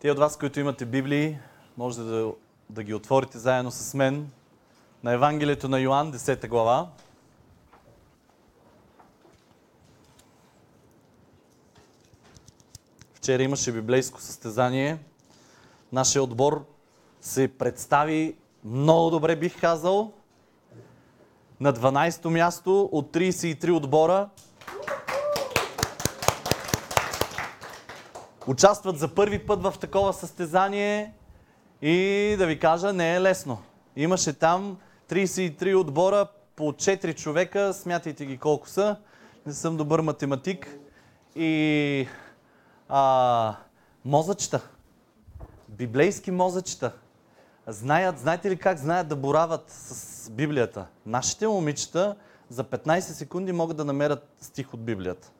Те от вас, които имате Библии, може да, да ги отворите заедно с мен на Евангелието на Йоанн, 10 глава. Вчера имаше библейско състезание. Нашия отбор се представи много добре, бих казал. На 12-то място от 33 отбора. Участват за първи път в такова състезание и да ви кажа, не е лесно. Имаше там 33 отбора по 4 човека, смятайте ги колко са. Не съм добър математик. И а, мозъчета. Библейски мозъчета. Знаят, знаете ли как знаят да борават с Библията? Нашите момичета за 15 секунди могат да намерят стих от Библията.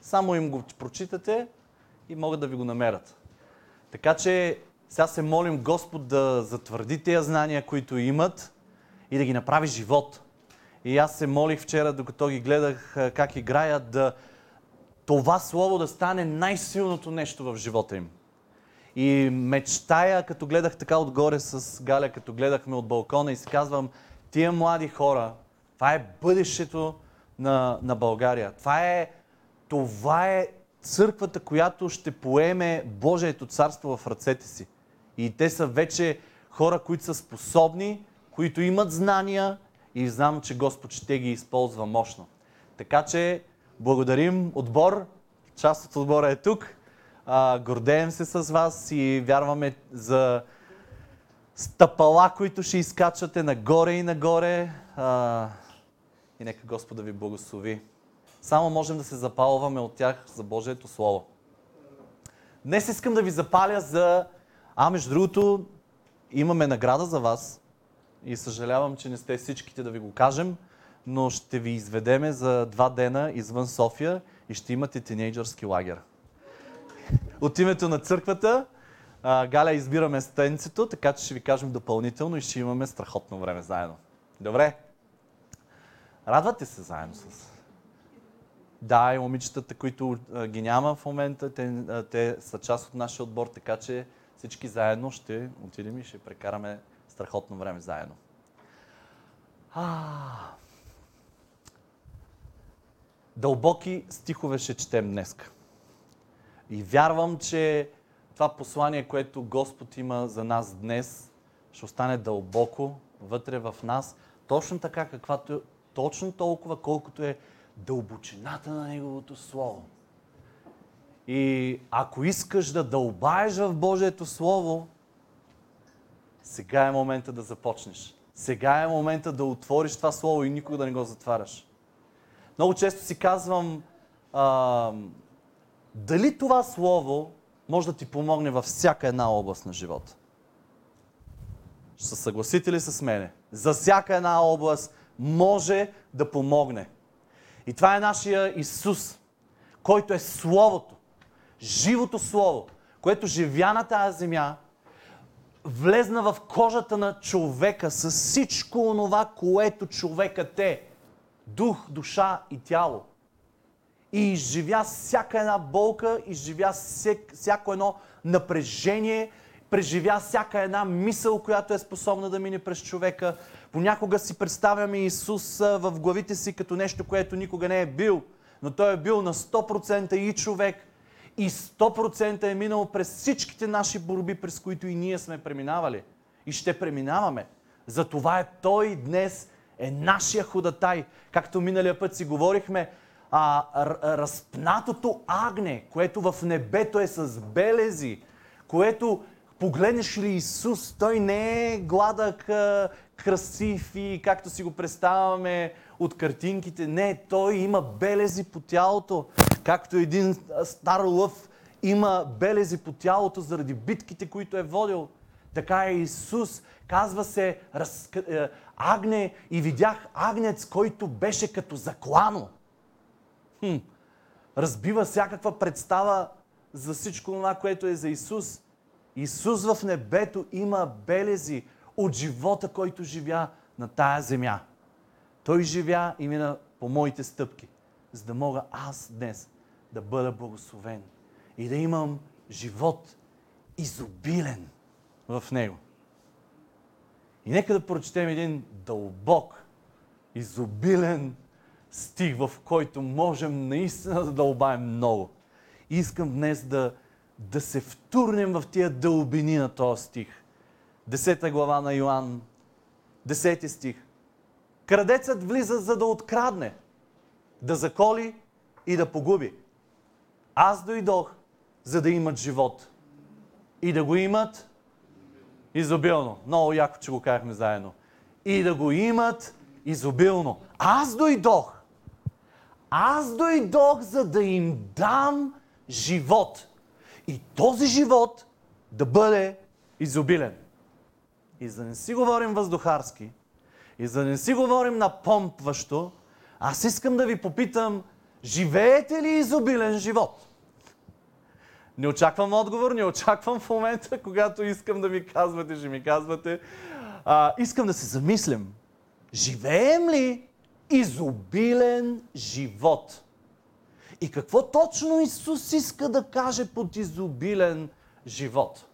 Само им го прочитате и могат да ви го намерят. Така че сега се молим Господ да затвърди тези знания, които имат и да ги направи живот. И аз се молих вчера, докато ги гледах как играят, да това слово да стане най-силното нещо в живота им. И мечтая, като гледах така отгоре с Галя, като гледахме от балкона и си казвам, тия млади хора, това е бъдещето на, на България. Това е, това е църквата, която ще поеме Божието царство в ръцете си. И те са вече хора, които са способни, които имат знания и знам, че Господ ще ги използва мощно. Така че благодарим отбор. Част от отбора е тук. А, гордеем се с вас и вярваме за стъпала, които ще изкачвате нагоре и нагоре. А, и нека Господа ви благослови. Само можем да се запалваме от тях за Божието Слово. Днес искам да ви запаля за... А, между другото, имаме награда за вас и съжалявам, че не сте всичките да ви го кажем, но ще ви изведеме за два дена извън София и ще имате тинейджърски лагер. От името на църквата, Галя избираме стенцето, така че ще ви кажем допълнително и ще имаме страхотно време заедно. Добре? Радвате се заедно с да, и момичетата, които ги няма в момента, те, те са част от нашия отбор, така че всички заедно ще отидем и ще прекараме страхотно време заедно. А... Дълбоки стихове ще четем днес. И вярвам, че това послание, което Господ има за нас днес, ще остане дълбоко вътре в нас, точно така, каквато, точно толкова, колкото е дълбочината на Неговото Слово. И ако искаш да дълбаеш в Божието Слово, сега е момента да започнеш. Сега е момента да отвориш това Слово и никога да не го затваряш. Много често си казвам, а, дали това Слово може да ти помогне във всяка една област на живота. Ще съгласите ли с мене? За всяка една област може да помогне. И това е нашия Исус, който е Словото, живото Слово, което живя на тази земя, влезна в кожата на човека с всичко онова, което човекът е. Дух, душа и тяло. И изживя всяка една болка, изживя всяко едно напрежение, преживя всяка една мисъл, която е способна да мине през човека. Понякога си представяме Исус в главите си като нещо, което никога не е бил, но Той е бил на 100% и човек, и 100% е минал през всичките наши борби, през които и ние сме преминавали. И ще преминаваме. Затова е Той днес е нашия ходатай. Както миналия път си говорихме, а, разпнатото агне, което в небето е с белези, което Погледнеш ли Исус, той не е гладък, красив и както си го представяме от картинките. Не, той има белези по тялото, както един стар лъв има белези по тялото заради битките, които е водил. Така е Исус. Казва се раз... Е, агне и видях агнец, който беше като заклано. Хм. Разбива всякаква представа за всичко това, което е за Исус. Исус в небето има белези от живота, който живя на тая земя. Той живя и мина по моите стъпки, за да мога аз днес да бъда благословен и да имам живот изобилен в него. И нека да прочетем един дълбок, изобилен стих, в който можем наистина да дълбаем много. И искам днес да, да се втурнем в тия дълбини на този стих. Десета глава на Йоанн, десети стих. Крадецът влиза за да открадне, да заколи и да погуби. Аз дойдох, за да имат живот. И да го имат изобилно. Много яко, че го казахме заедно. И да го имат изобилно. Аз дойдох. Аз дойдох, за да им дам живот. И този живот да бъде изобилен. И за да не си говорим въздухарски, и за да не си говорим напомпващо, аз искам да ви попитам, живеете ли изобилен живот? Не очаквам отговор, не очаквам в момента, когато искам да ми казвате, ще ми казвате. А, искам да се замислям. Живеем ли изобилен живот? И какво точно Исус иска да каже под изобилен живот?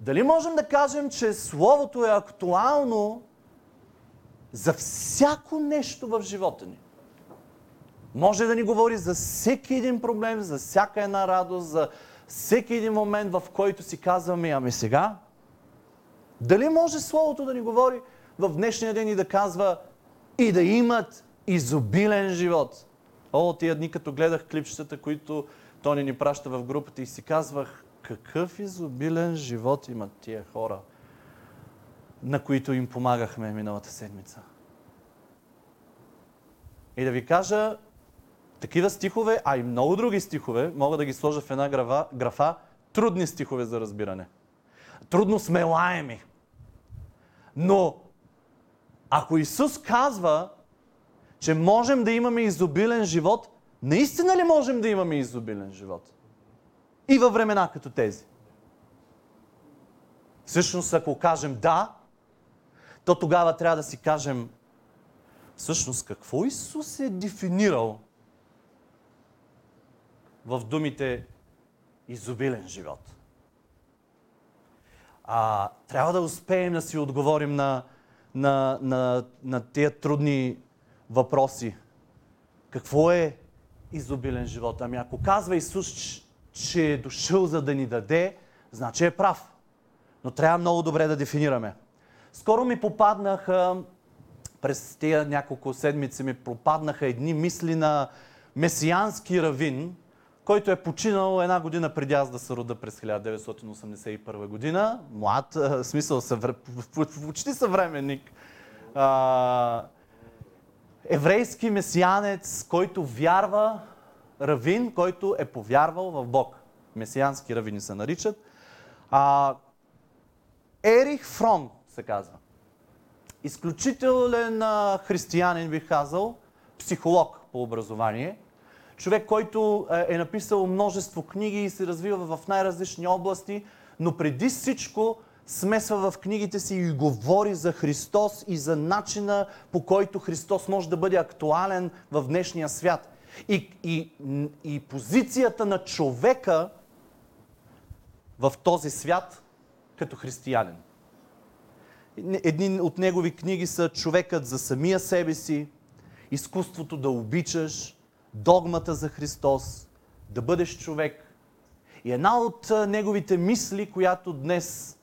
Дали можем да кажем, че Словото е актуално за всяко нещо в живота ни? Може да ни говори за всеки един проблем, за всяка една радост, за всеки един момент, в който си казваме, ами сега? Дали може Словото да ни говори в днешния ден и да казва и да имат изобилен живот? О, тия дни, като гледах клипчетата, които Тони ни праща в групата и си казвах, какъв изобилен живот имат тия хора, на които им помагахме миналата седмица. И да ви кажа, такива стихове, а и много други стихове, мога да ги сложа в една графа, графа трудни стихове за разбиране. Трудно смелаеми. Но ако Исус казва, че можем да имаме изобилен живот, наистина ли можем да имаме изобилен живот? И във времена като тези. Всъщност, ако кажем да, то тогава трябва да си кажем всъщност какво Исус е дефинирал в думите изобилен живот. А, трябва да успеем да си отговорим на, на, на, на тези трудни въпроси. Какво е изобилен живот? Ами ако казва Исус, че е дошъл за да ни даде, значи е прав. Но трябва много добре да дефинираме. Скоро ми попаднаха, през тези няколко седмици ми попаднаха едни мисли на месиански равин, който е починал една година преди аз да се рода през 1981 година. Млад, смисъл съвр... почти съвременник. А, еврейски месианец, който вярва, равин, който е повярвал в Бог. Месиански равини се наричат. А, Ерих Фрон се казва. Изключителен а, християнин, бих казал, психолог по образование – човек, който е, е написал множество книги и се развива в най-различни области, но преди всичко смесва в книгите си и говори за Христос и за начина по който Христос може да бъде актуален в днешния свят. И, и, и позицията на човека в този свят като християнин. Едни от негови книги са Човекът за самия себе си, Изкуството да обичаш, догмата за Христос, да бъдеш човек. И една от неговите мисли, която днес,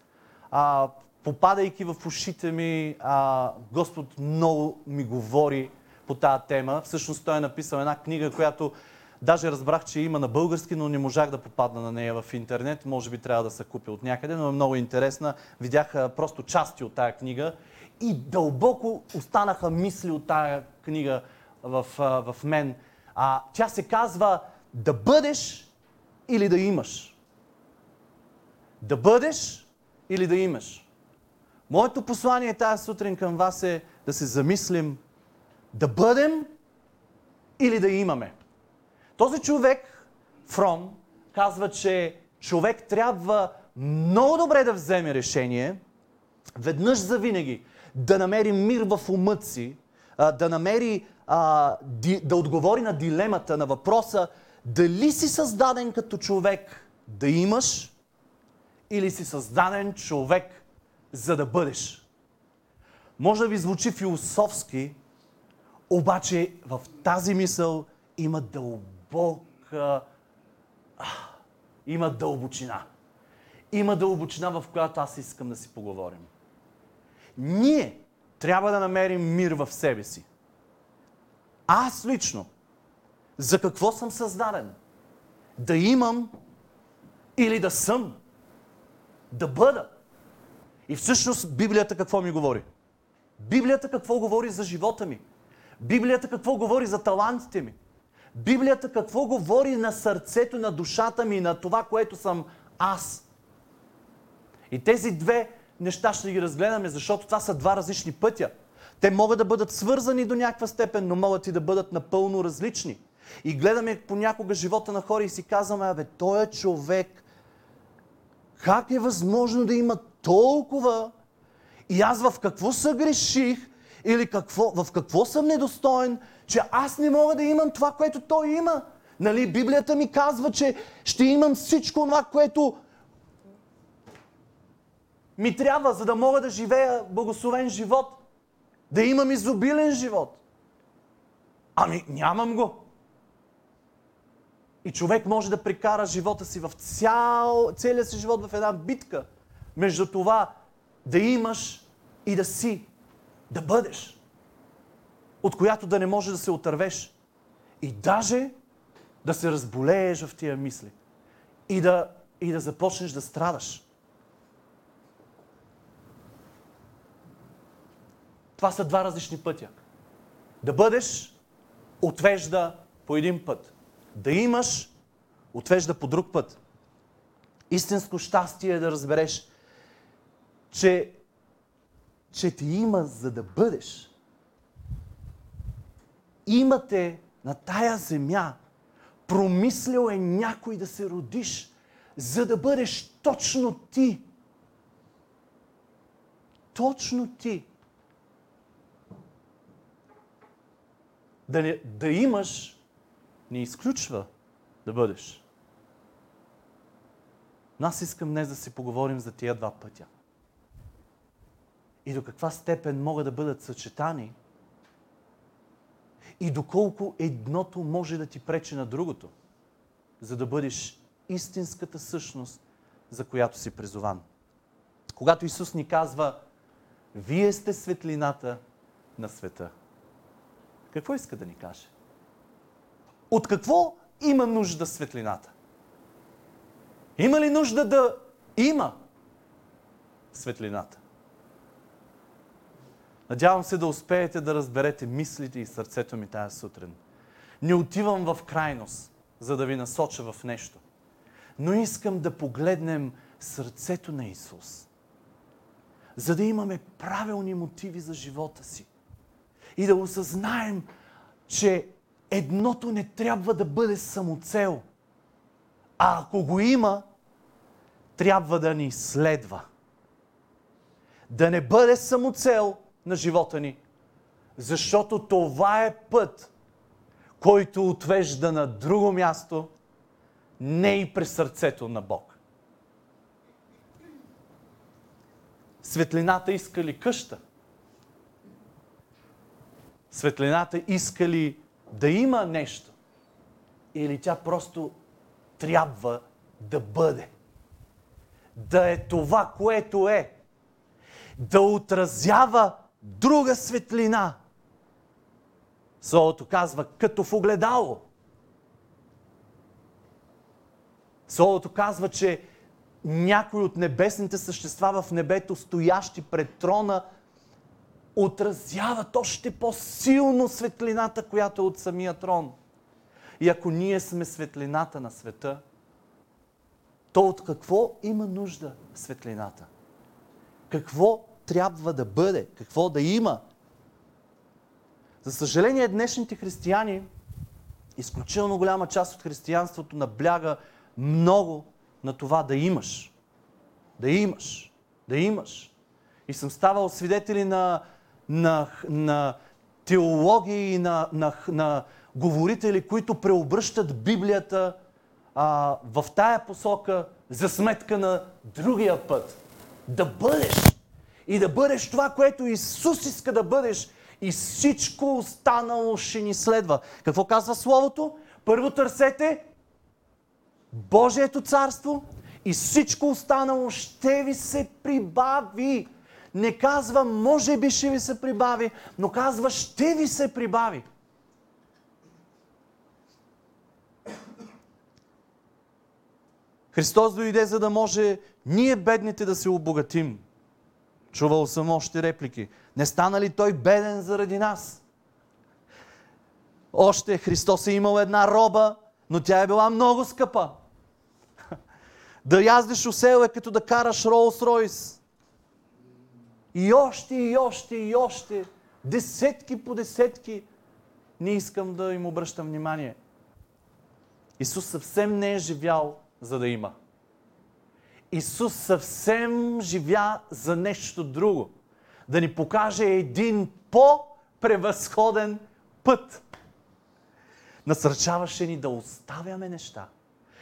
а, попадайки в ушите ми, а, Господ много ми говори по тази тема. Всъщност той е написал една книга, която даже разбрах, че има на български, но не можах да попадна на нея в интернет. Може би трябва да се купя от някъде, но е много интересна. Видях просто части от тая книга и дълбоко останаха мисли от тая книга в, в мен. А, тя се казва да бъдеш или да имаш. Да бъдеш или да имаш. Моето послание тази сутрин към вас е да се замислим да бъдем или да имаме. Този човек, Фром, казва, че човек трябва много добре да вземе решение, веднъж за винаги, да намери мир в умът си, да намери да отговори на дилемата, на въпроса дали си създаден като човек да имаш или си създаден човек, за да бъдеш. Може да ви звучи философски, обаче в тази мисъл има дълбока... Има дълбочина. Има дълбочина, в която аз искам да си поговорим. Ние трябва да намерим мир в себе си. Аз лично, за какво съм създаден? Да имам или да съм? Да бъда? И всъщност Библията какво ми говори? Библията какво говори за живота ми? Библията какво говори за талантите ми? Библията какво говори на сърцето, на душата ми, на това, което съм аз? И тези две неща ще ги разгледаме, защото това са два различни пътя. Те могат да бъдат свързани до някаква степен, но могат и да бъдат напълно различни. И гледаме понякога живота на хора и си казваме, абе, той е човек. Как е възможно да има толкова? И аз в какво съгреших? Или какво, в какво съм недостоен, че аз не мога да имам това, което той има? Нали, Библията ми казва, че ще имам всичко това, което ми трябва, за да мога да живея благословен живот. Да имам изобилен живот. Ами нямам го. И човек може да прекара живота си в цял, целия си живот в една битка между това да имаш и да си, да бъдеш, от която да не може да се отървеш. И даже да се разболееш в тия мисли. И да, и да започнеш да страдаш. Това са два различни пътя. Да бъдеш отвежда по един път. Да имаш отвежда по друг път. Истинско щастие е да разбереш, че, че ти има за да бъдеш. Имате на тая земя, промислял е някой да се родиш, за да бъдеш точно ти. Точно ти. да, не, да имаш не изключва да бъдеш. Но аз искам днес да си поговорим за тия два пътя. И до каква степен могат да бъдат съчетани и доколко едното може да ти пречи на другото, за да бъдеш истинската същност, за която си призован. Когато Исус ни казва, вие сте светлината на света. Какво иска да ни каже? От какво има нужда светлината? Има ли нужда да има светлината? Надявам се да успеете да разберете мислите и сърцето ми тази сутрин. Не отивам в крайност, за да ви насоча в нещо. Но искам да погледнем сърцето на Исус, за да имаме правилни мотиви за живота си и да осъзнаем, че едното не трябва да бъде самоцел. А ако го има, трябва да ни следва. Да не бъде самоцел на живота ни, защото това е път, който отвежда на друго място, не и през сърцето на Бог. Светлината иска ли къща? Светлината иска ли да има нещо? Или тя просто трябва да бъде? Да е това, което е. Да отразява друга светлина. Словото казва като в огледало. Словото казва, че някои от небесните същества в небето, стоящи пред трона, отразяват още по-силно светлината, която е от самия трон. И ако ние сме светлината на света, то от какво има нужда светлината? Какво трябва да бъде? Какво да има? За съжаление, днешните християни, изключително голяма част от християнството набляга много на това да имаш. Да имаш. Да имаш. И съм ставал свидетели на на, на теологии и на, на, на говорители, които преобръщат Библията а, в тая посока, за сметка на другия път. Да бъдеш и да бъдеш това, което Исус иска да бъдеш и всичко останало ще ни следва. Какво казва Словото? Първо търсете Божието царство и всичко останало ще ви се прибави. Не казва, може би ще ви се прибави, но казва, ще ви се прибави. Христос дойде, за да може ние бедните да се обогатим. Чувал съм още реплики. Не стана ли той беден заради нас? Още Христос е имал една роба, но тя е била много скъпа. Да яздиш усел е като да караш Ролс Ройс. И още, и още, и още. Десетки по десетки. Не искам да им обръщам внимание. Исус съвсем не е живял, за да има. Исус съвсем живя за нещо друго. Да ни покаже един по-превъзходен път. Насърчаваше ни да оставяме неща.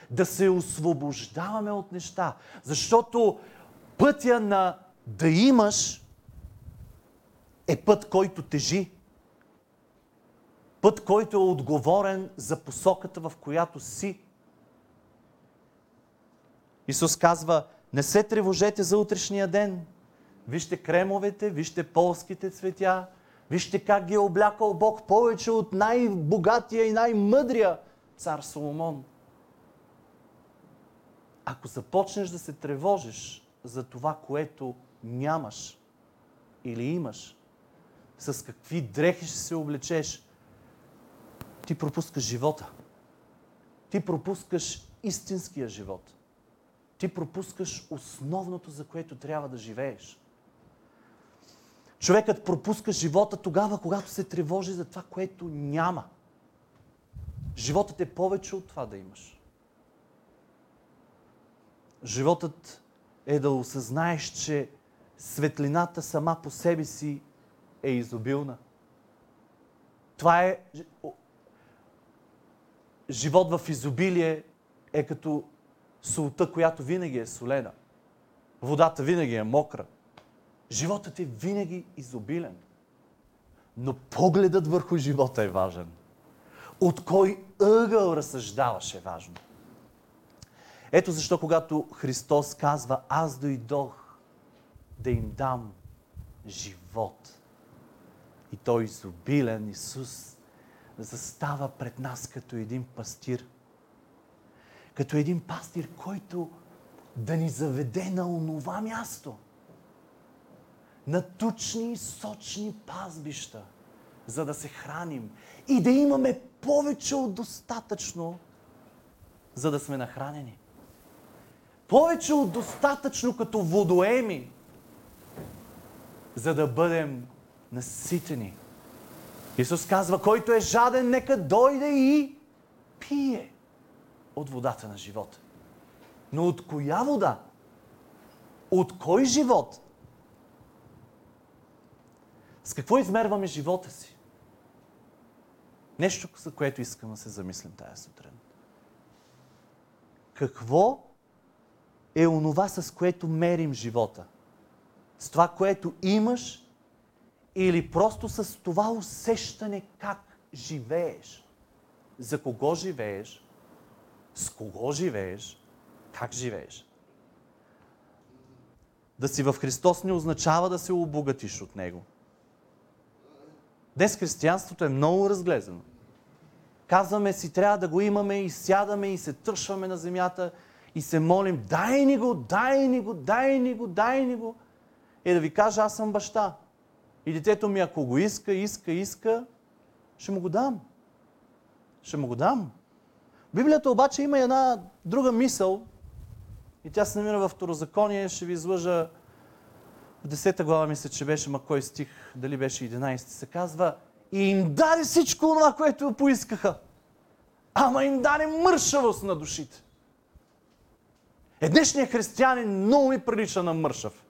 Да се освобождаваме от неща. Защото пътя на да имаш е път, който тежи. Път, който е отговорен за посоката, в която си. Исус казва, не се тревожете за утрешния ден. Вижте кремовете, вижте полските цветя, вижте как ги е облякал Бог повече от най-богатия и най-мъдрия цар Соломон. Ако започнеш да се тревожиш за това, което нямаш или имаш, с какви дрехи ще се облечеш, ти пропускаш живота. Ти пропускаш истинския живот ти пропускаш основното, за което трябва да живееш. Човекът пропуска живота тогава, когато се тревожи за това, което няма. Животът е повече от това да имаш. Животът е да осъзнаеш, че светлината сама по себе си е изобилна. Това е живот в изобилие е като солта, която винаги е солена. Водата винаги е мокра. Животът е винаги изобилен. Но погледът върху живота е важен. От кой ъгъл разсъждаваш е важно. Ето защо, когато Христос казва, аз дойдох да им дам живот. И той изобилен Исус застава пред нас като един пастир – като един пастир, който да ни заведе на онова място. На тучни сочни пазбища, за да се храним и да имаме повече от достатъчно, за да сме нахранени. Повече от достатъчно като водоеми, за да бъдем наситени. Исус казва, който е жаден, нека дойде и пие от водата на живота. Но от коя вода? От кой живот? С какво измерваме живота си? Нещо, за което искам да се замислим тази сутрин. Какво е онова, с което мерим живота? С това, което имаш или просто с това усещане как живееш? За кого живееш? С кого живееш, как живееш. Да си в Христос не означава да се обогатиш от Него. Днес християнството е много разглезено. Казваме си, трябва да го имаме и сядаме и се тършваме на земята и се молим, дай ни го, дай ни го, дай ни го, дай ни го. И да ви кажа, аз съм баща. И детето ми, ако го иска, иска, иска, ще му го дам. Ще му го дам. Библията обаче има една друга мисъл и тя се намира във второзаконие. Ще ви излъжа в 10 глава, мисля, че беше, ма кой стих, дали беше 11, се казва и им даде всичко това, което поискаха. Ама им даде мършавост на душите. Е, днешният християнин много ми прилича на мършав.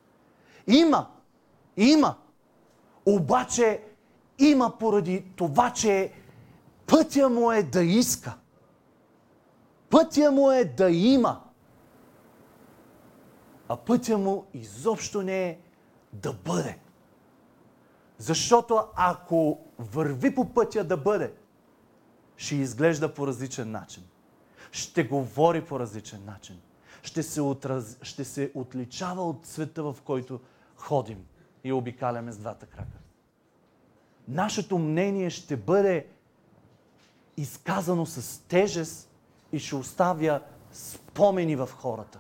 Има, има. Обаче има поради това, че пътя му е да иска. Пътя му е да има. а пътя му изобщо не е да бъде. Защото ако върви по пътя да бъде, ще изглежда по различен начин. Ще говори по различен начин. Ще се, отраз... ще се отличава от света, в който ходим и обикаляме с двата крака. Нашето мнение ще бъде изказано с тежест и ще оставя спомени в хората.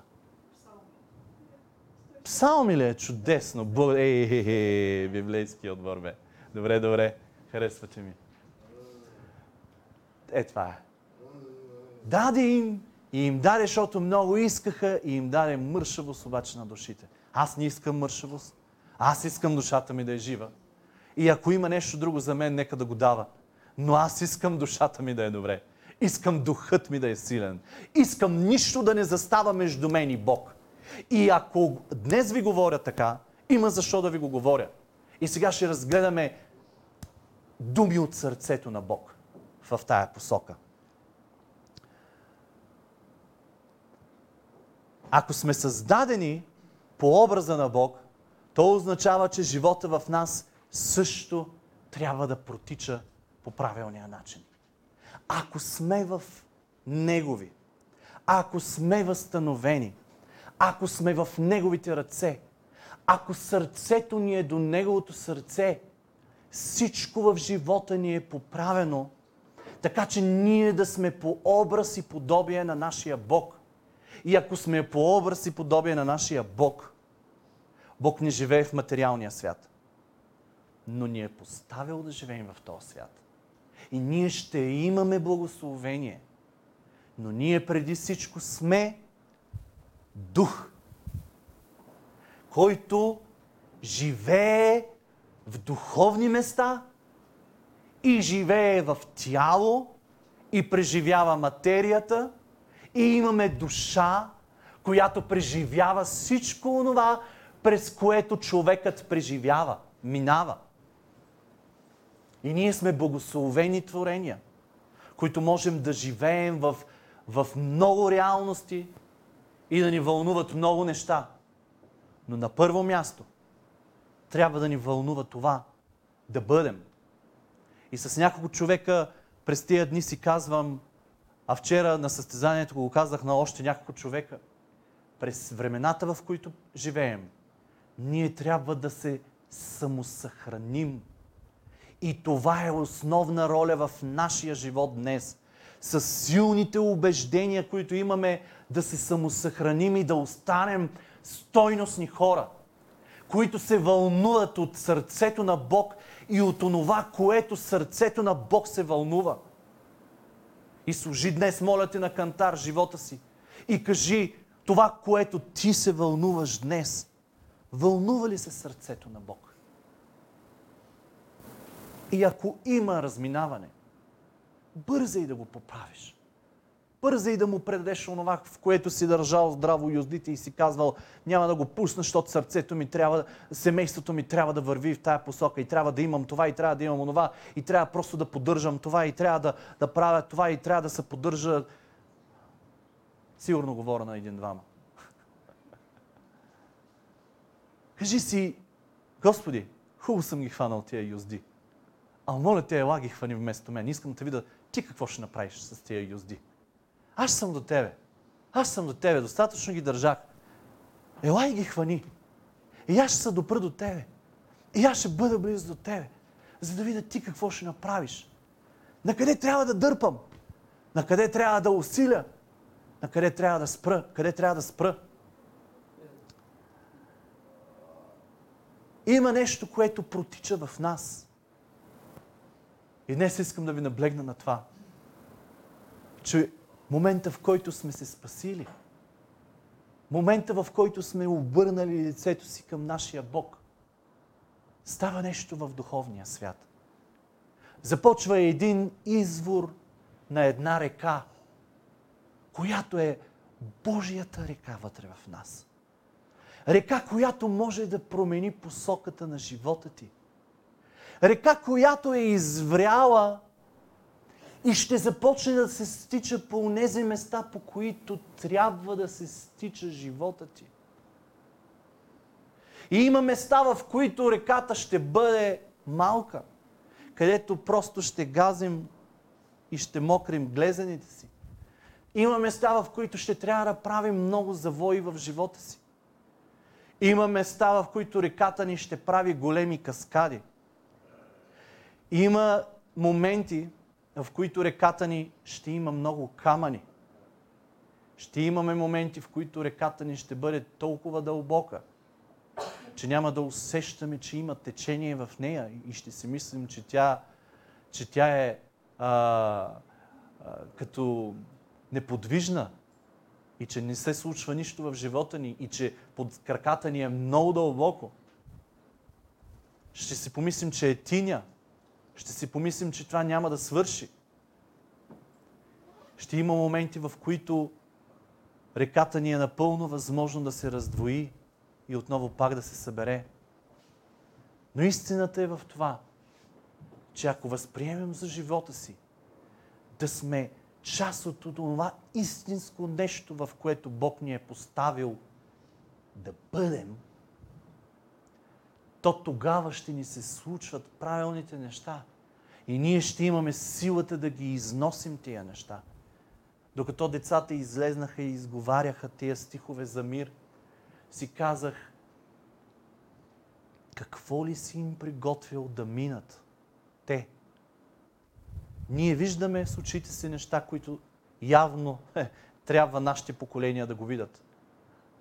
Псалми ли е чудесно? Ей, ей, библейски отбор бе. Добре, добре. Харесвате ми. Е, това е. Даде им и им даде, защото много искаха и им даде мършавост обаче на душите. Аз не искам мършавост. Аз искам душата ми да е жива. И ако има нещо друго за мен, нека да го дава. Но аз искам душата ми да е добре. Искам духът ми да е силен. Искам нищо да не застава между мен и Бог. И ако днес ви говоря така, има защо да ви го говоря. И сега ще разгледаме думи от сърцето на Бог в тая посока. Ако сме създадени по образа на Бог, то означава, че живота в нас също трябва да протича по правилния начин. Ако сме в Негови, ако сме възстановени, ако сме в Неговите ръце, ако сърцето ни е до Неговото сърце, всичко в живота ни е поправено, така че ние да сме по образ и подобие на нашия Бог. И ако сме по образ и подобие на нашия Бог, Бог не живее в материалния свят, но ни е поставил да живеем в този свят. И ние ще имаме благословение. Но ние преди всичко сме дух, който живее в духовни места и живее в тяло и преживява материята и имаме душа, която преживява всичко това, през което човекът преживява, минава. И ние сме благословени творения, които можем да живеем в, в много реалности и да ни вълнуват много неща. Но на първо място трябва да ни вълнува това да бъдем. И с няколко човека през тия дни си казвам, а вчера на състезанието го казах на още няколко човека, през времената, в които живеем, ние трябва да се самосъхраним и това е основна роля в нашия живот днес. С силните убеждения, които имаме да се самосъхраним и да останем стойностни хора, които се вълнуват от сърцето на Бог и от онова, което сърцето на Бог се вълнува. И служи днес, моля те, на кантар живота си. И кажи това, което ти се вълнуваш днес. Вълнува ли се сърцето на Бог? И ако има разминаване, бързай да го поправиш. Бързай да му предадеш онова, в което си държал здраво юздите и си казвал, няма да го пусна, защото сърцето ми трябва, семейството ми трябва да върви в тая посока и трябва да имам това и трябва да имам онова и трябва просто да поддържам това и трябва да, да правя това и трябва да се поддържа. Сигурно говоря на един-двама. Кажи си, Господи, хубаво съм ги хванал тия юзди. А моля те, ела ги хвани вместо мен. Искам да те видя ти какво ще направиш с тия юзди. Аз съм до тебе. Аз съм до тебе. Достатъчно ги държах. Ела и ги хвани. И аз ще се допра до тебе. И аз ще бъда близо до тебе. За да видя ти какво ще направиш. На къде трябва да дърпам? На къде трябва да усиля? На къде трябва да спра? Къде трябва да спра? Има нещо, което протича в нас – и днес искам да ви наблегна на това, че момента в който сме се спасили, момента в който сме обърнали лицето си към нашия Бог, става нещо в духовния свят. Започва един извор на една река, която е Божията река вътре в нас. Река, която може да промени посоката на живота ти – Река, която е извряла и ще започне да се стича по тези места, по които трябва да се стича живота ти. И има места, в които реката ще бъде малка, където просто ще газим и ще мокрим глезените си. Има места, в които ще трябва да правим много завои в живота си. Има места, в които реката ни ще прави големи каскади. Има моменти, в които реката ни ще има много камъни. Ще имаме моменти, в които реката ни ще бъде толкова дълбока, че няма да усещаме, че има течение в нея и ще си мислим, че тя, че тя е а, а, като неподвижна и че не се случва нищо в живота ни и че под краката ни е много дълбоко. Ще си помислим, че е тиня. Ще си помислим, че това няма да свърши. Ще има моменти, в които реката ни е напълно възможно да се раздвои и отново пак да се събере. Но истината е в това, че ако възприемем за живота си да сме част от това истинско нещо, в което Бог ни е поставил да бъдем, то тогава ще ни се случват правилните неща. И ние ще имаме силата да ги износим тия неща. Докато децата излезнаха и изговаряха тия стихове за мир, си казах, какво ли си им приготвил да минат те? Ние виждаме с очите си неща, които явно е, трябва нашите поколения да го видят.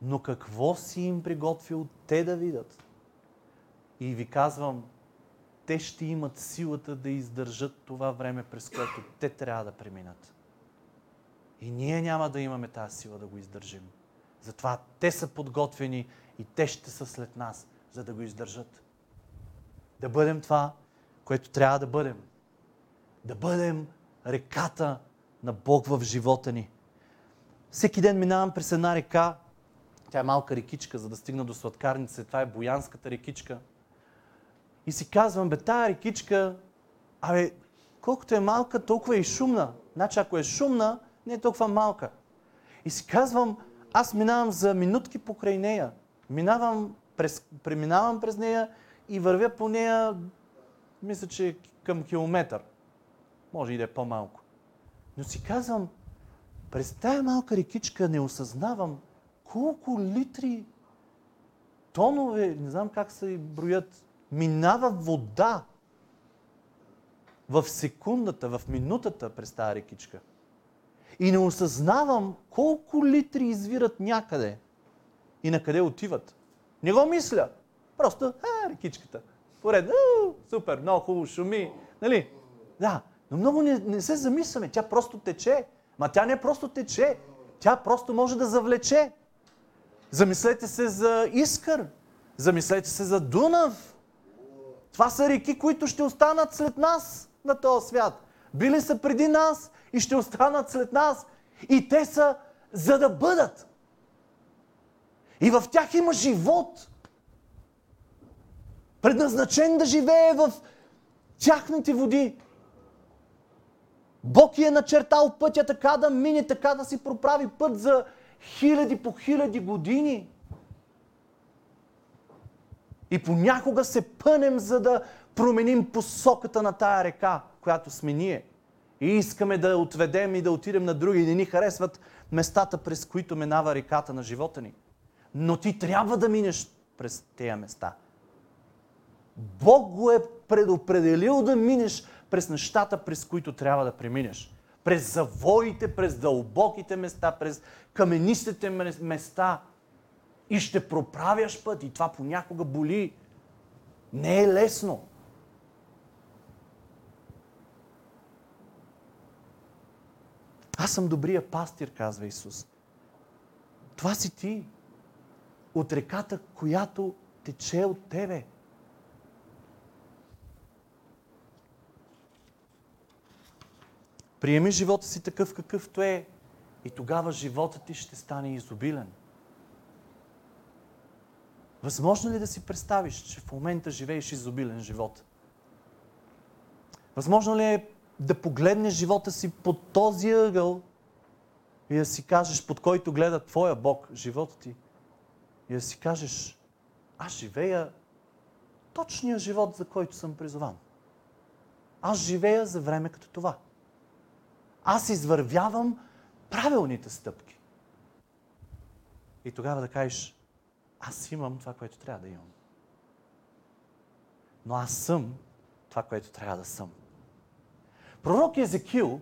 Но какво си им приготвил те да видят? И ви казвам, те ще имат силата да издържат това време, през което те трябва да преминат. И ние няма да имаме тази сила да го издържим. Затова те са подготвени и те ще са след нас, за да го издържат. Да бъдем това, което трябва да бъдем. Да бъдем реката на Бог в живота ни. Всеки ден минавам през една река. Тя е малка рекичка, за да стигна до сладкарница. Това е Боянската рекичка. И си казвам, бе, тая рекичка, абе, колкото е малка, толкова е и шумна. Значи, ако е шумна, не е толкова малка. И си казвам, аз минавам за минутки покрай нея. Минавам през, преминавам през нея и вървя по нея, мисля, че към километър. Може и да е по-малко. Но си казвам, през тая малка рекичка не осъзнавам колко литри, тонове, не знам как се броят, минава вода в секундата, в минутата през тази рекичка. И не осъзнавам колко литри извират някъде и на къде отиват. Не го мисля. Просто, а, рекичката. Поред, супер, много хубаво, шуми. Нали? Да, но много не, не се замисляме. Тя просто тече. Ма тя не просто тече. Тя просто може да завлече. Замислете се за Искър. Замислете се за Дунав. Това са реки, които ще останат след нас на този свят. Били са преди нас и ще останат след нас. И те са за да бъдат. И в тях има живот. Предназначен да живее в тяхните води. Бог е начертал пътя така да мине, така да си проправи път за хиляди по хиляди години. И понякога се пънем, за да променим посоката на тая река, която сме ние. И искаме да отведем и да отидем на други. И не ни харесват местата, през които минава реката на живота ни. Но ти трябва да минеш през тези места. Бог го е предопределил да минеш през нещата, през които трябва да преминеш. През завоите, през дълбоките места, през каменистите места. И ще проправяш път. И това понякога боли. Не е лесно. Аз съм добрия пастир, казва Исус. Това си ти. От реката, която тече от тебе. Приеми живота си такъв какъвто е и тогава животът ти ще стане изобилен. Възможно ли да си представиш, че в момента живееш изобилен живот? Възможно ли е да погледнеш живота си под този ъгъл и да си кажеш, под който гледа Твоя Бог, живота ти, и да си кажеш, аз живея точния живот, за който съм призован. Аз живея за време като това. Аз извървявам правилните стъпки. И тогава да кажеш, аз имам това, което трябва да имам. Но аз съм това, което трябва да съм. Пророк Езекил,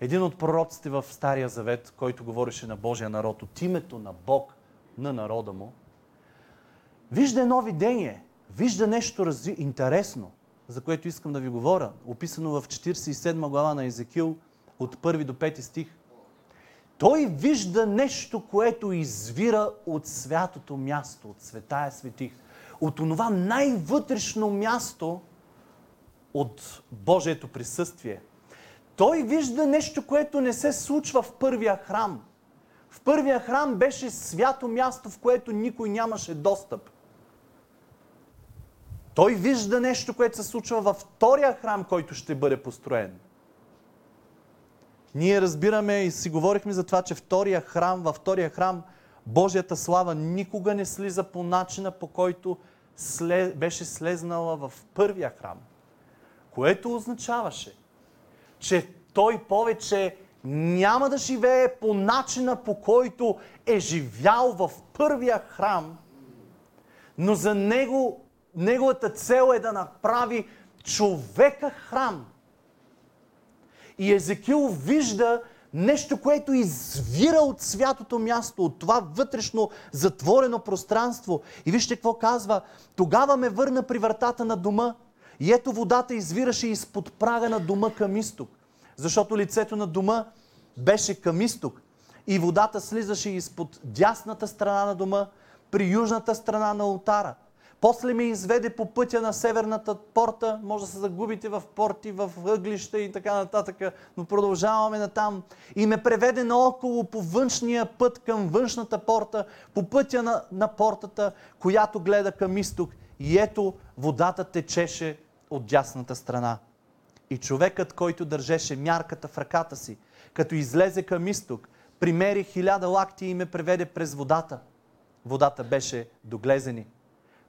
един от пророците в Стария Завет, който говореше на Божия народ от името на Бог на народа му, вижда едно видение, вижда нещо разви... интересно, за което искам да ви говоря, описано в 47 глава на Езекил от 1 до 5 стих. Той вижда нещо, което извира от святото място, от светая светих, от онова най-вътрешно място от Божието присъствие. Той вижда нещо, което не се случва в първия храм. В първия храм беше свято място, в което никой нямаше достъп. Той вижда нещо, което се случва във втория храм, който ще бъде построен. Ние разбираме и си говорихме за това, че втория храм, във втория храм Божията слава никога не слиза по начина, по който слез, беше слезнала в първия храм. Което означаваше, че той повече няма да живее по начина, по който е живял в първия храм, но за него, неговата цел е да направи човека храм. И Езекил вижда нещо, което извира от святото място, от това вътрешно затворено пространство. И вижте какво казва. Тогава ме върна при вратата на дома и ето водата извираше изпод прага на дома към изток. Защото лицето на дома беше към изток. И водата слизаше изпод дясната страна на дома, при южната страна на ултара. После ми изведе по пътя на северната порта. Може да се загубите в порти, в ъглища и така нататък, но продължаваме натам. И ме преведе наоколо по външния път към външната порта, по пътя на, на портата, която гледа към изток. И ето водата течеше от дясната страна. И човекът, който държеше мярката в ръката си, като излезе към изток, примери хиляда лакти и ме преведе през водата. Водата беше доглезени.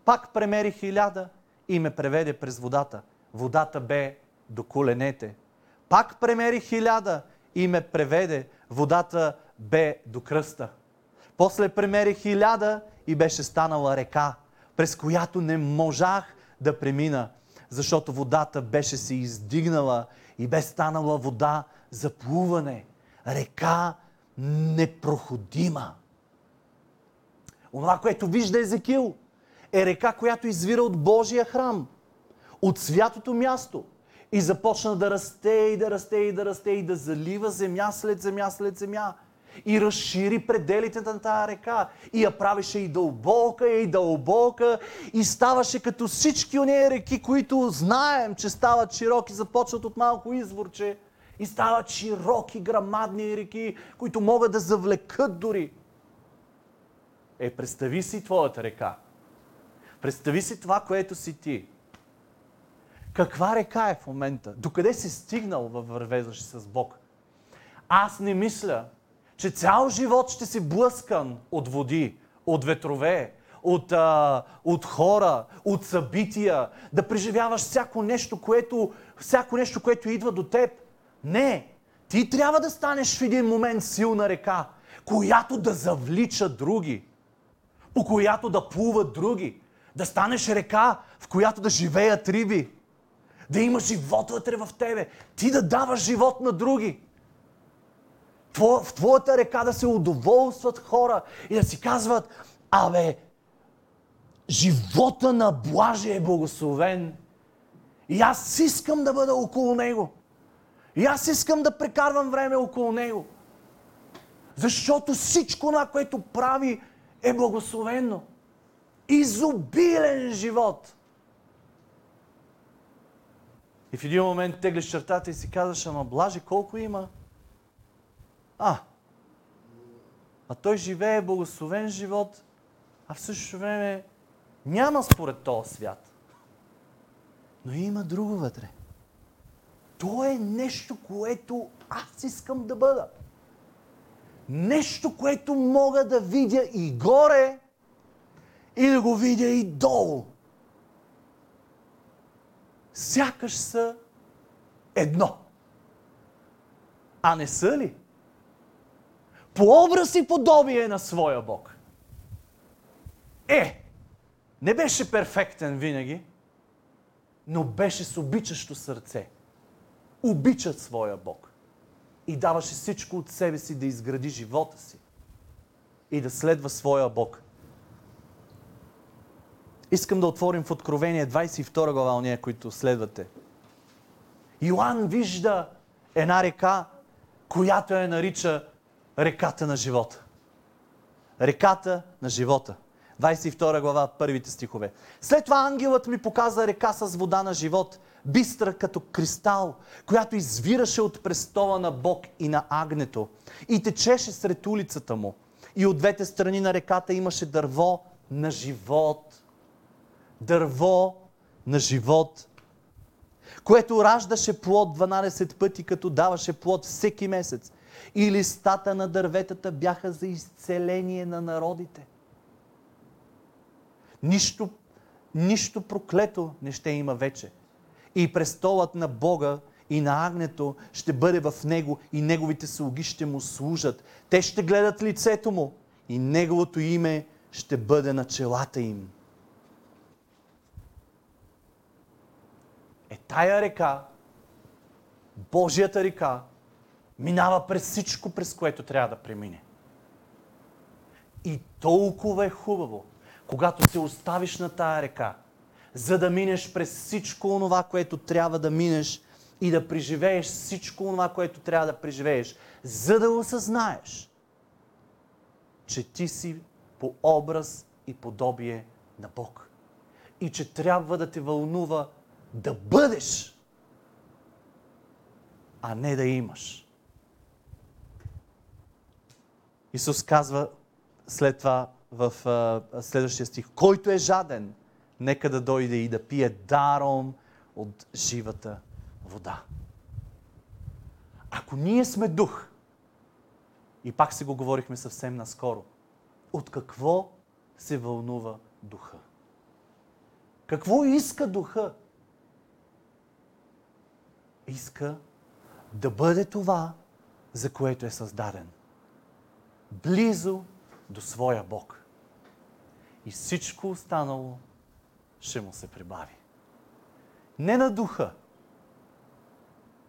Пак премери хиляда и ме преведе през водата. Водата бе до коленете. Пак премери хиляда и ме преведе. Водата бе до кръста. После премери хиляда и беше станала река, през която не можах да премина, защото водата беше се издигнала и бе станала вода за плуване. Река непроходима. Онова, което вижда Езекил, е река, която извира от Божия храм, от святото място. И започна да расте и да расте и да расте и да залива земя след земя след земя. И разшири пределите на тази река. И я правеше и дълбока, и дълбока. И ставаше като всички нея реки, които знаем, че стават широки, започват от малко изворче. И стават широки, грамадни реки, които могат да завлекат дори. Е, представи си твоята река. Представи си това, което си ти. Каква река е в момента? Докъде си стигнал във вървеждаш с Бог? Аз не мисля, че цял живот ще си блъскан от води, от ветрове, от, а, от хора, от събития, да преживяваш всяко нещо, което, всяко нещо, което идва до теб. Не! Ти трябва да станеш в един момент силна река, която да завлича други, по която да плуват други, да станеш река, в която да живеят риби. Да има живот вътре в тебе. Ти да даваш живот на други. В твоята река да се удоволстват хора и да си казват, абе, живота на Блаже е благословен. И аз искам да бъда около него. И аз искам да прекарвам време около него. Защото всичко това, което прави, е благословено изобилен живот. И в един момент теглиш чертата и си казваш, ама блажи колко има? А, а той живее благословен живот, а в същото време няма според този свят. Но има друго вътре. То е нещо, което аз искам да бъда. Нещо, което мога да видя и горе, и да го видя и долу. Сякаш са едно. А не са ли? По образ и подобие на своя Бог. Е, не беше перфектен винаги, но беше с обичащо сърце. Обичат своя Бог. И даваше всичко от себе си да изгради живота си. И да следва своя Бог. Искам да отворим в Откровение 22 глава, ония, които следвате. Йоанн вижда една река, която я нарича реката на живота. Реката на живота. 22 глава, първите стихове. След това ангелът ми показа река с вода на живот, бистра като кристал, която извираше от престола на Бог и на агнето и течеше сред улицата му. И от двете страни на реката имаше дърво на живот. Дърво на живот което раждаше плод 12 пъти, като даваше плод всеки месец. И листата на дърветата бяха за изцеление на народите. Нищо, нищо проклето не ще има вече. И престолът на Бога и на агнето ще бъде в него и неговите слуги ще му служат. Те ще гледат лицето му и неговото име ще бъде на челата им. Е тая река, Божията река, минава през всичко, през което трябва да премине. И толкова е хубаво, когато се оставиш на тая река, за да минеш през всичко онова, което трябва да минеш и да преживееш всичко онова, което трябва да преживееш, за да осъзнаеш, че ти си по образ и подобие на Бог. И че трябва да те вълнува да бъдеш, а не да имаш. Исус казва след това в а, следващия стих, който е жаден, нека да дойде и да пие даром от живата вода. Ако ние сме дух, и пак се го говорихме съвсем наскоро, от какво се вълнува духа? Какво иска духа? Иска да бъде това, за което е създаден. Близо до своя Бог. И всичко останало ще му се прибави. Не на духа.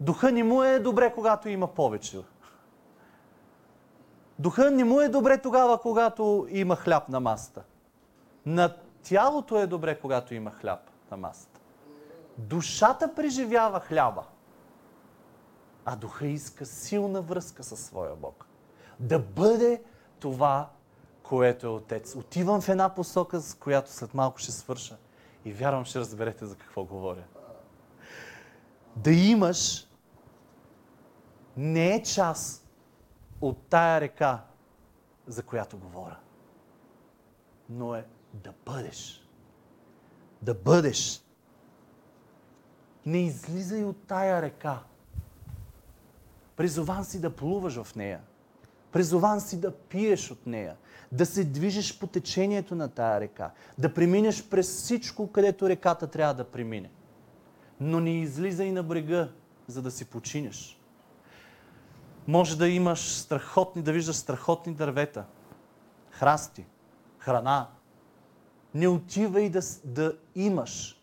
Духа не му е добре, когато има повече. Духа не му е добре тогава, когато има хляб на маста. На тялото е добре, когато има хляб на маста. Душата преживява хляба а духа иска силна връзка със своя Бог. Да бъде това, което е Отец. Отивам в една посока, с която след малко ще свърша. И вярвам, ще разберете за какво говоря. Да имаш не е част от тая река, за която говоря. Но е да бъдеш. Да бъдеш. Не излизай от тая река Призован си да плуваш в нея. Призован си да пиеш от нея. Да се движиш по течението на тая река. Да преминеш през всичко, където реката трябва да премине. Но не излизай на брега, за да си починеш. Може да имаш страхотни, да виждаш страхотни дървета, храсти, храна. Не отивай да, да имаш,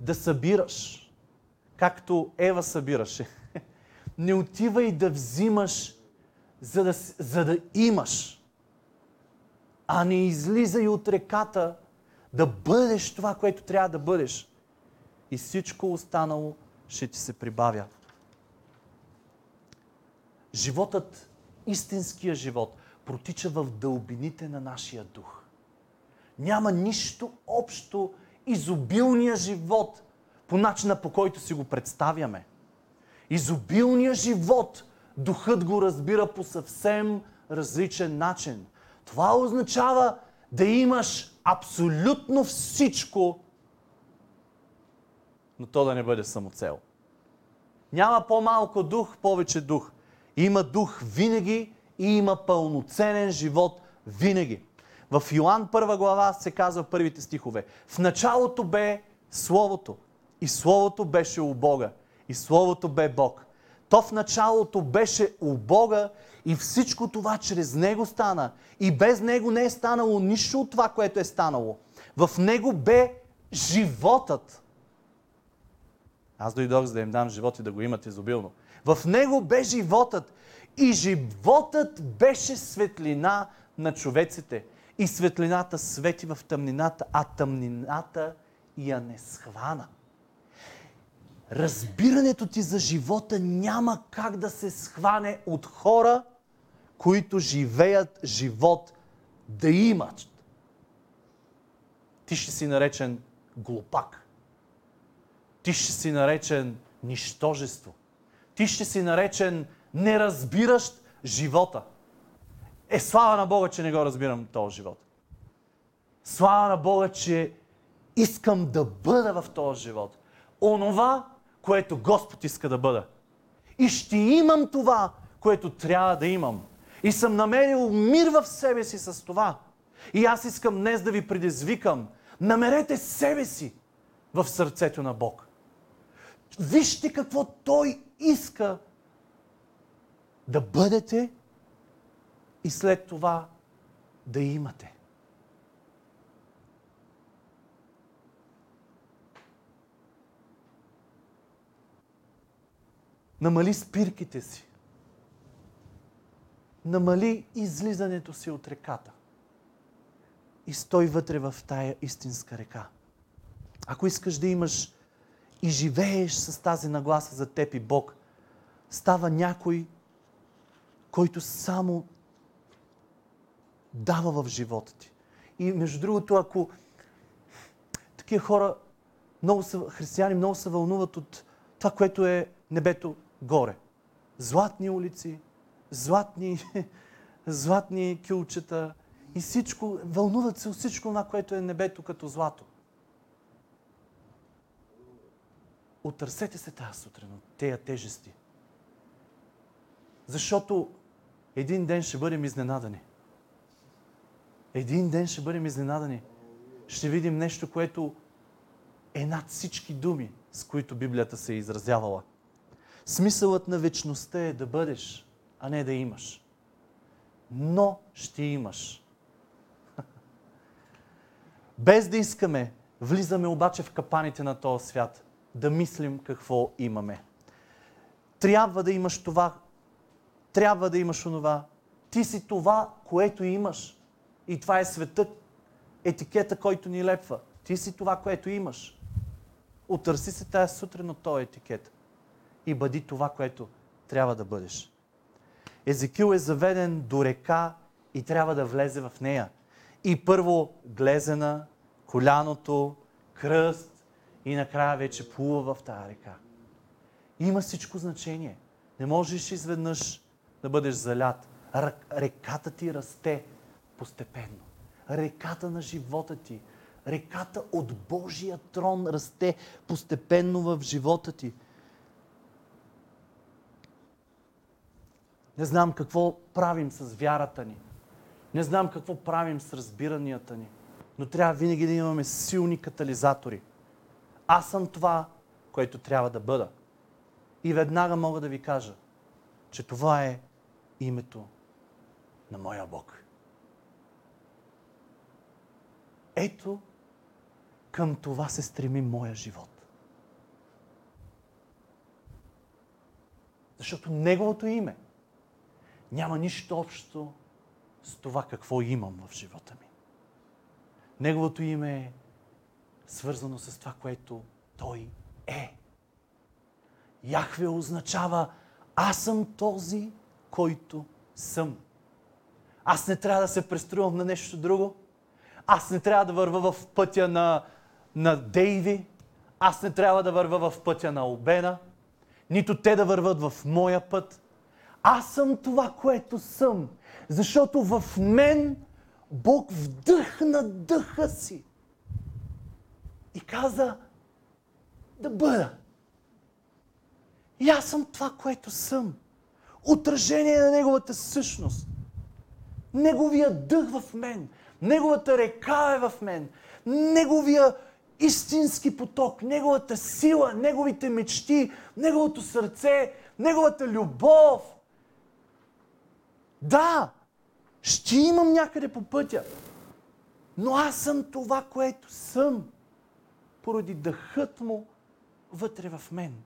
да събираш, както Ева събираше не отивай да взимаш, за да, за да имаш. А не излизай от реката да бъдеш това, което трябва да бъдеш. И всичко останало ще ти се прибавя. Животът, истинския живот, протича в дълбините на нашия дух. Няма нищо общо изобилния живот по начина по който си го представяме изобилния живот, духът го разбира по съвсем различен начин. Това означава да имаш абсолютно всичко, но то да не бъде самоцел. Няма по-малко дух, повече дух. Има дух винаги и има пълноценен живот винаги. В Йоанн първа глава се казва първите стихове. В началото бе Словото. И Словото беше у Бога. И Словото бе Бог. То в началото беше у Бога и всичко това чрез Него стана. И без Него не е станало нищо от това, което е станало. В Него бе животът. Аз дойдох, за да им дам живот и да го имат изобилно. В Него бе животът. И животът беше светлина на човеците. И светлината свети в тъмнината, а тъмнината я не схвана. Разбирането ти за живота няма как да се схване от хора, които живеят живот да имат. Ти ще си наречен глупак. Ти ще си наречен нищожество. Ти ще си наречен неразбиращ живота. Е, слава на Бога, че не го разбирам този живот. Слава на Бога, че искам да бъда в този живот. Онова, което Господ иска да бъда. И ще имам това, което трябва да имам. И съм намерил мир в себе си с това. И аз искам днес да ви предизвикам. Намерете себе си в сърцето на Бог. Вижте какво Той иска да бъдете и след това да имате. Намали спирките си. Намали излизането си от реката. И стой вътре в тая истинска река. Ако искаш да имаш и живееш с тази нагласа за теб и Бог, става някой, който само дава в живота ти. И между другото, ако такива хора, много са, християни много се вълнуват от това, което е небето горе. Златни улици, златни, златни кюлчета и всичко, вълнуват се от всичко това, което е небето като злато. Отърсете се тази сутрин от тези тежести. Защото един ден ще бъдем изненадани. Един ден ще бъдем изненадани. Ще видим нещо, което е над всички думи, с които Библията се е изразявала. Смисълът на вечността е да бъдеш, а не да имаш. Но ще имаш. Без да искаме, влизаме обаче в капаните на този свят, да мислим какво имаме. Трябва да имаш това, трябва да имаш онова. Ти си това, което имаш. И това е светът, етикета, който ни лепва. Ти си това, което имаш. Отърси се тази сутрин от този етикет и бъди това, което трябва да бъдеш. Езекил е заведен до река и трябва да влезе в нея. И първо глезена, коляното, кръст и накрая вече плува в тази река. Има всичко значение. Не можеш изведнъж да бъдеш залят. Реката ти расте постепенно. Реката на живота ти, реката от Божия трон расте постепенно в живота ти. Не знам какво правим с вярата ни. Не знам какво правим с разбиранията ни. Но трябва винаги да имаме силни катализатори. Аз съм това, което трябва да бъда. И веднага мога да ви кажа, че това е името на моя Бог. Ето, към това се стреми моя живот. Защото Неговото име – няма нищо общо с това какво имам в живота ми. Неговото име е свързано с това, което Той е. Яхве означава аз съм този, който съм. Аз не трябва да се преструвам на нещо друго. Аз не трябва да върва в пътя на, на Дейви. Аз не трябва да върва в пътя на Обена. Нито те да върват в моя път. Аз съм това, което съм. Защото в мен Бог вдъхна дъха си. И каза да бъда. И аз съм това, което съм. Отражение на Неговата същност. Неговия дъх в мен. Неговата река е в мен. Неговия истински поток, Неговата сила, Неговите мечти, Неговото сърце, Неговата любов. Да, ще имам някъде по пътя, но аз съм това, което съм, поради дъхът му вътре в мен.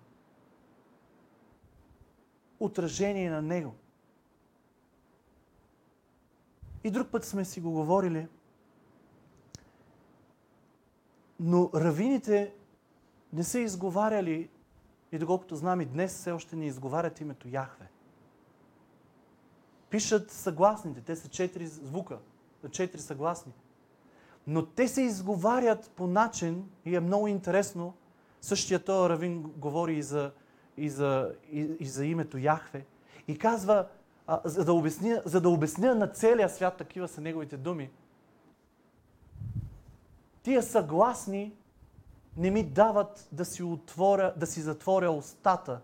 Отражение на него. И друг път сме си го говорили – но равините не са изговаряли, и доколкото знам и днес все още не изговарят името Яхве. Пишат съгласните, те са четири звука, четири съгласни. Но те се изговарят по начин, и е много интересно, същия този равин говори и за, и за, и, и за името Яхве, и казва, а, за, да обясня, за да обясня на целия свят, такива са неговите думи, тия съгласни не ми дават да си, отворя, да си затворя устата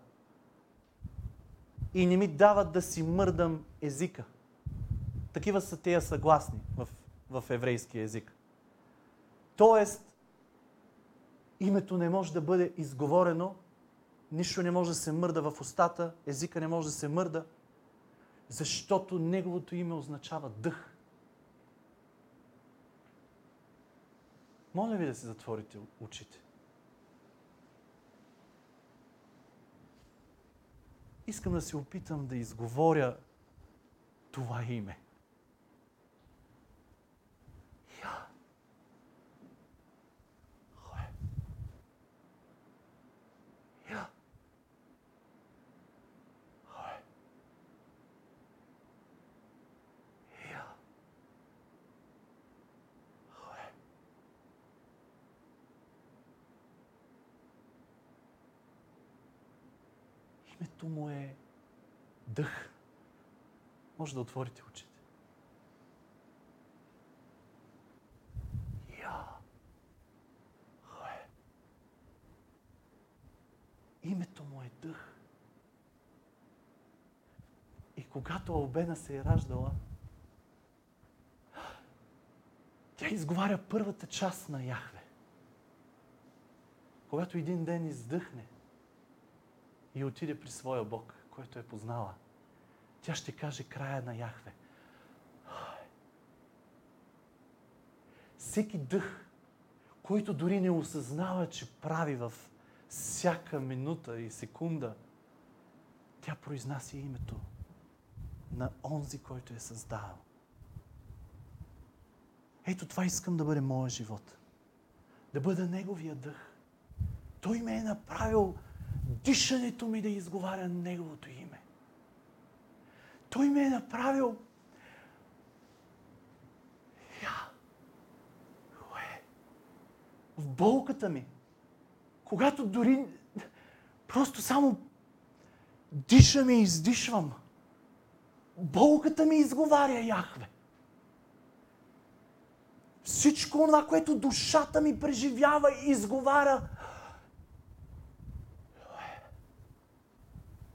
и не ми дават да си мърдам езика. Такива са тия съгласни в, в еврейски език. Тоест, името не може да бъде изговорено, нищо не може да се мърда в устата, езика не може да се мърда, защото неговото име означава дъх. Моля ви да си затворите очите. Искам да се опитам да изговоря това име. Я. Я. Името му е дъх. Може да отворите очите. Я. Името му е дъх. И когато Албена се е раждала, тя изговаря първата част на Яхве. Когато един ден издъхне, и отиде при своя Бог, който е познала, тя ще каже края на Яхве. Всеки дъх, който дори не осъзнава, че прави в всяка минута и секунда, тя произнася името на онзи, който е създал. Ето това искам да бъде моя живот. Да бъда Неговия дъх. Той ме е направил дишането ми да изговаря Неговото име. Той ме е направил. Я, уе, в болката ми, когато дори просто само дишам и издишвам, болката ми изговаря Яхве. Всичко това, което душата ми преживява и изговаря,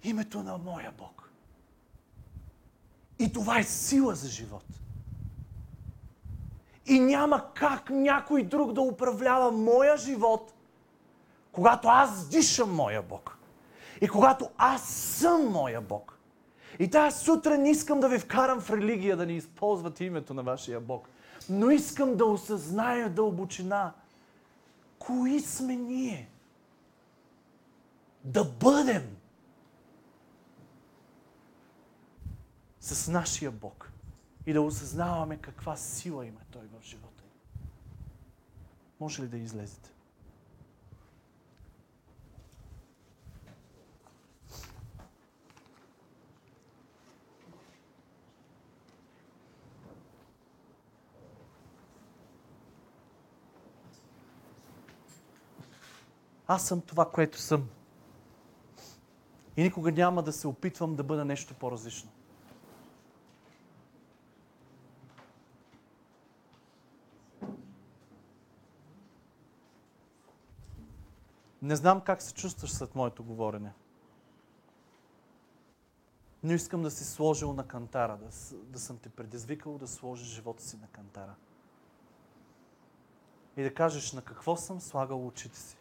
името на моя Бог. И това е сила за живот. И няма как някой друг да управлява моя живот, когато аз дишам моя Бог. И когато аз съм моя Бог. И тази сутрин искам да ви вкарам в религия, да не използвате името на вашия Бог. Но искам да осъзная дълбочина. Кои сме ние? Да бъдем с нашия Бог и да осъзнаваме каква сила има Той в живота. Може ли да излезете? Аз съм това, което съм. И никога няма да се опитвам да бъда нещо по-различно. Не знам как се чувстваш след моето говорене. Но искам да си сложил на кантара, да, да съм те предизвикал да сложиш живота си на кантара. и да кажеш на какво съм слагал очите си.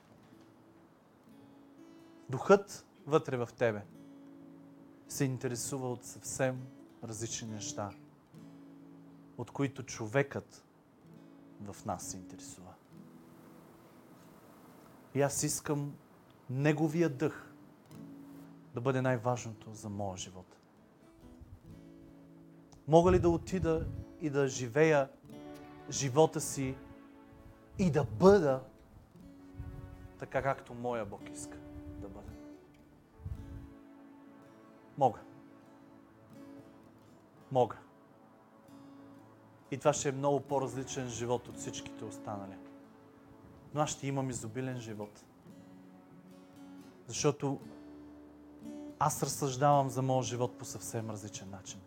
Духът вътре в тебе се интересува от съвсем различни неща, от които човекът в нас се интересува. И аз искам Неговия дъх да бъде най-важното за моя живот. Мога ли да отида и да живея живота си и да бъда така, както моя Бог иска да бъда? Мога. Мога. И това ще е много по-различен живот от всичките останали. Но аз ще имам изобилен живот. Защото аз разсъждавам за моят живот по съвсем различен начин.